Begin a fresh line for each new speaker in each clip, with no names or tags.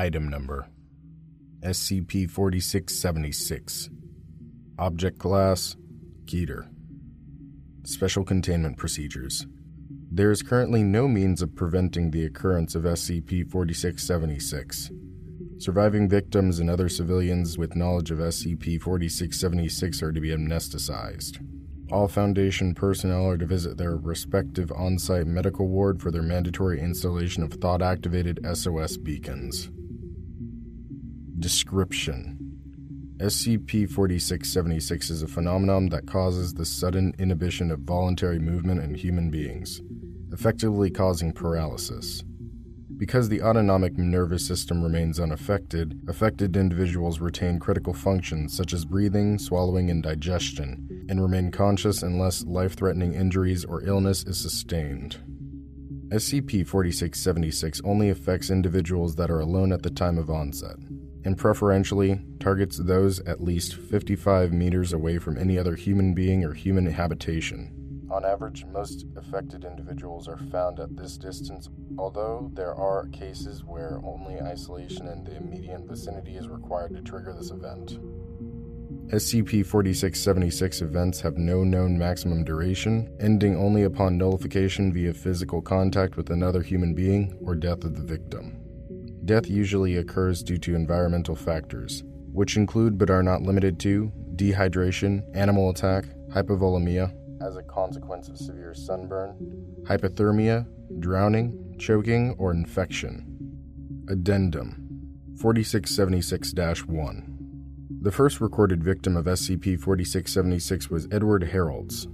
Item Number SCP 4676 Object Class Keter Special Containment Procedures There is currently no means of preventing the occurrence of SCP 4676. Surviving victims and other civilians with knowledge of SCP 4676 are to be amnesticized. All Foundation personnel are to visit their respective on site medical ward for their mandatory installation of thought activated SOS beacons. Description SCP 4676 is a phenomenon that causes the sudden inhibition of voluntary movement in human beings, effectively causing paralysis. Because the autonomic nervous system remains unaffected, affected individuals retain critical functions such as breathing, swallowing, and digestion, and remain conscious unless life threatening injuries or illness is sustained. SCP 4676 only affects individuals that are alone at the time of onset, and preferentially targets those at least 55 meters away from any other human being or human habitation. On average, most affected individuals are found at this distance, although there are cases where only isolation in the immediate vicinity is required to trigger this event. SCP 4676 events have no known maximum duration, ending only upon nullification via physical contact with another human being or death of the victim. Death usually occurs due to environmental factors, which include but are not limited to dehydration, animal attack, hypovolemia, as a consequence of severe sunburn, hypothermia, drowning, choking, or infection. Addendum 4676 1. The first recorded victim of SCP 4676 was Edward Harold's,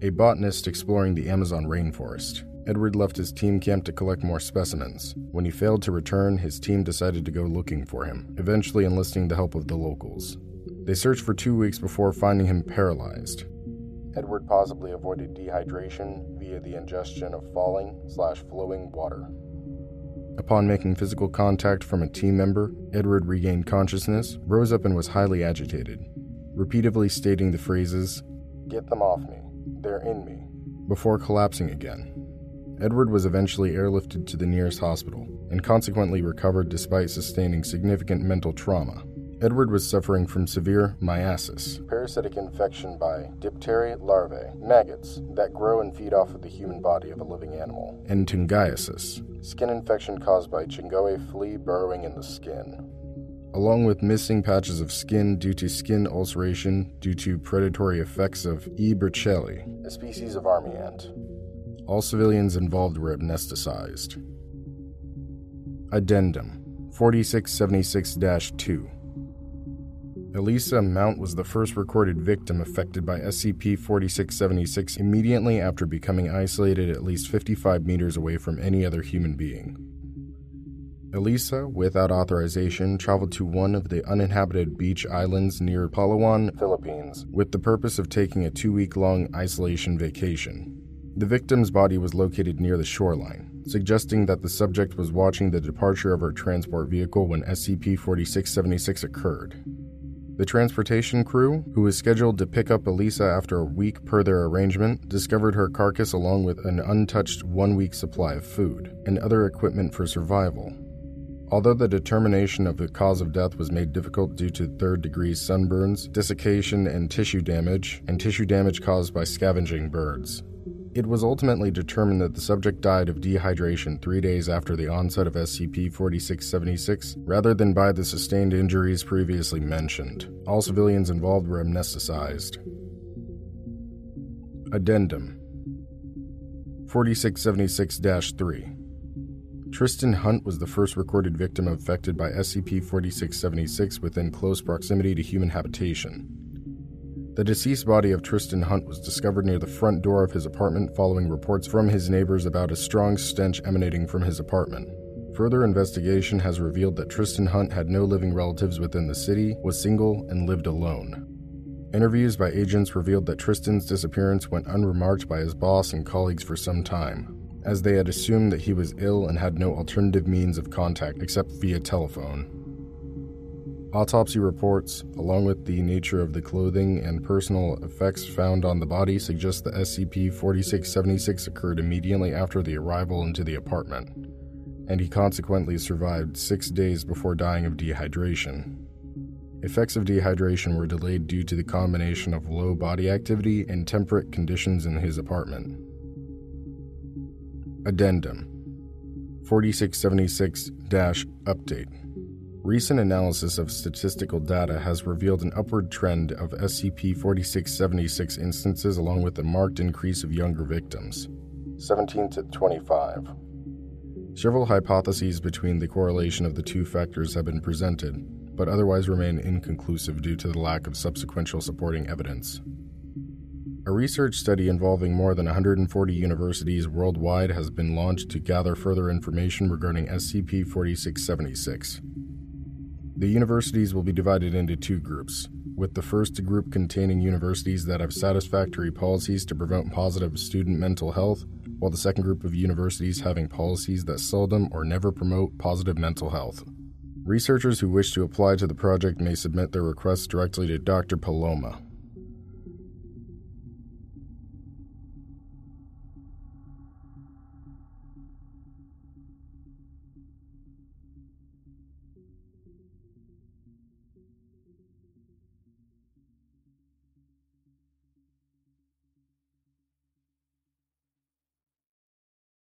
a botanist exploring the Amazon rainforest. Edward left his team camp to collect more specimens. When he failed to return, his team decided to go looking for him, eventually enlisting the help of the locals. They searched for two weeks before finding him paralyzed. Edward possibly avoided dehydration via the ingestion of falling slash flowing water. Upon making physical contact from a team member, Edward regained consciousness, rose up, and was highly agitated, repeatedly stating the phrases, Get them off me, they're in me, before collapsing again. Edward was eventually airlifted to the nearest hospital and consequently recovered despite sustaining significant mental trauma. Edward was suffering from severe myiasis, parasitic infection by Diptera larvae, maggots that grow and feed off of the human body of a living animal, and tungiasis, skin infection caused by chigoe flea burrowing in the skin, along with missing patches of skin due to skin ulceration due to predatory effects of E. burchellii, a species of army ant. All civilians involved were amnesticized. Addendum 4676 2 Elisa Mount was the first recorded victim affected by SCP 4676 immediately after becoming isolated at least 55 meters away from any other human being. Elisa, without authorization, traveled to one of the uninhabited beach islands near Palawan, Philippines, with the purpose of taking a two week long isolation vacation. The victim's body was located near the shoreline, suggesting that the subject was watching the departure of her transport vehicle when SCP 4676 occurred. The transportation crew, who was scheduled to pick up Elisa after a week per their arrangement, discovered her carcass along with an untouched one week supply of food and other equipment for survival. Although the determination of the cause of death was made difficult due to third degree sunburns, desiccation, and tissue damage, and tissue damage caused by scavenging birds, it was ultimately determined that the subject died of dehydration three days after the onset of SCP 4676, rather than by the sustained injuries previously mentioned. All civilians involved were amnesticized. Addendum 4676 3 Tristan Hunt was the first recorded victim affected by SCP 4676 within close proximity to human habitation. The deceased body of Tristan Hunt was discovered near the front door of his apartment following reports from his neighbors about a strong stench emanating from his apartment. Further investigation has revealed that Tristan Hunt had no living relatives within the city, was single, and lived alone. Interviews by agents revealed that Tristan's disappearance went unremarked by his boss and colleagues for some time, as they had assumed that he was ill and had no alternative means of contact except via telephone. Autopsy reports, along with the nature of the clothing and personal effects found on the body, suggest the SCP 4676 occurred immediately after the arrival into the apartment. and he consequently survived six days before dying of dehydration. Effects of dehydration were delayed due to the combination of low body activity and temperate conditions in his apartment. Addendum 4676 Update Recent analysis of statistical data has revealed an upward trend of SCP 4676 instances along with a marked increase of younger victims. 17 to 25. Several hypotheses between the correlation of the two factors have been presented, but otherwise remain inconclusive due to the lack of subsequential supporting evidence. A research study involving more than 140 universities worldwide has been launched to gather further information regarding SCP 4676. The universities will be divided into two groups, with the first group containing universities that have satisfactory policies to promote positive student mental health, while the second group of universities having policies that seldom or never promote positive mental health. Researchers who wish to apply to the project may submit their requests directly to Dr. Paloma,